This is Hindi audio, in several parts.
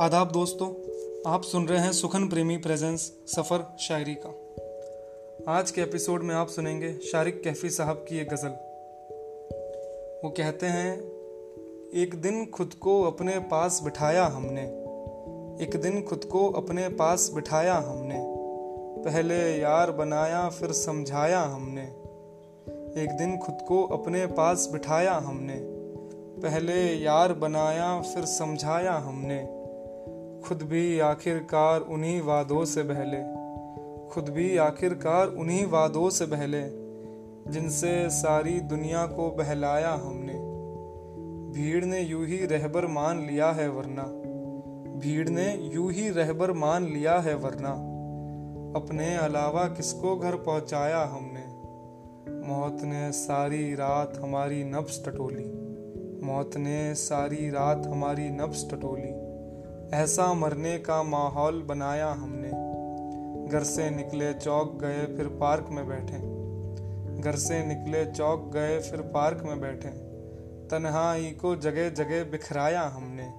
आदाब दोस्तों, आप सुन रहे हैं सुखन प्रेमी प्रेजेंस सफ़र शायरी का। आज के एपिसोड में आप सुनेंगे शारिक कैफी साहब की एक गज़ल। वो कहते हैं, एक दिन खुद को अपने पास बिठाया हमने। एक दिन खुद को अपने पास बिठाया हमने। पहले यार बनाया, फिर समझाया हमने। एक दिन खुद को अपने पास बिठाया हमने। पहले यार बनाया, फिर समझाया हमने। खुद भी आखिरकार उन्हीं वादों से बहले। खुद भी आखिरकार उन्हीं वादों से बहले, जिनसे सारी दुनिया को बहलाया हमने। भीड़ ने यूँ ही रहबर मान लिया है वरना। भीड़ ने यूँ ही रहबर मान लिया है वरना। अपने अलावा किसको घर पहुँचाया हमने? मौत ने सारी रात हमारी नब्स टटोली। मौत ने सारी रात हमारी नब्स टटोली। ऐसा मरने का माहौल बनाया हमने। घर से निकले चौक गए, फिर पार्क में बैठे। घर से निकले चौक गए, फिर पार्क में बैठे। तन्हाई को जगह जगह बिखराया हमने।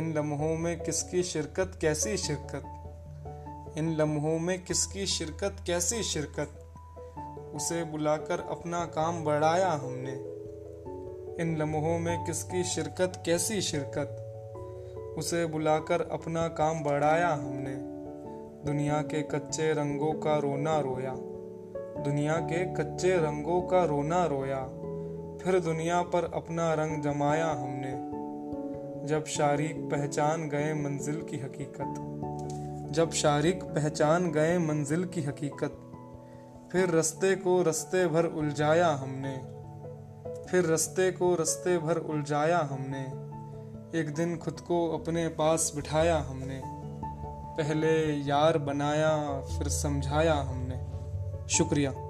इन लम्हों में किसकी शिरकत, कैसी शिरकत? इन लम्हों में किसकी शिरकत, कैसी शिरकत? उसे बुलाकर अपना काम बढ़ाया हमने। इन लम्हों में किसकी शिरकत, कैसी शिरकत? उसे बुलाकर अपना काम बढ़ाया हमने। दुनिया के कच्चे रंगों का रोना रोया। दुनिया के कच्चे रंगों का रोना रोया। फिर दुनिया पर अपना रंग जमाया हमने। जब शारीक पहचान गए मंजिल की हकीकत। जब शारीक पहचान गए मंजिल की हकीकत। फिर रस्ते को रस्ते भर उलझाया हमने। फिर रस्ते को रस्ते भर उलझाया हमने। एक दिन खुद को अपने पास बिठाया हमने। पहले यार बनाया, फिर समझाया हमने। शुक्रिया।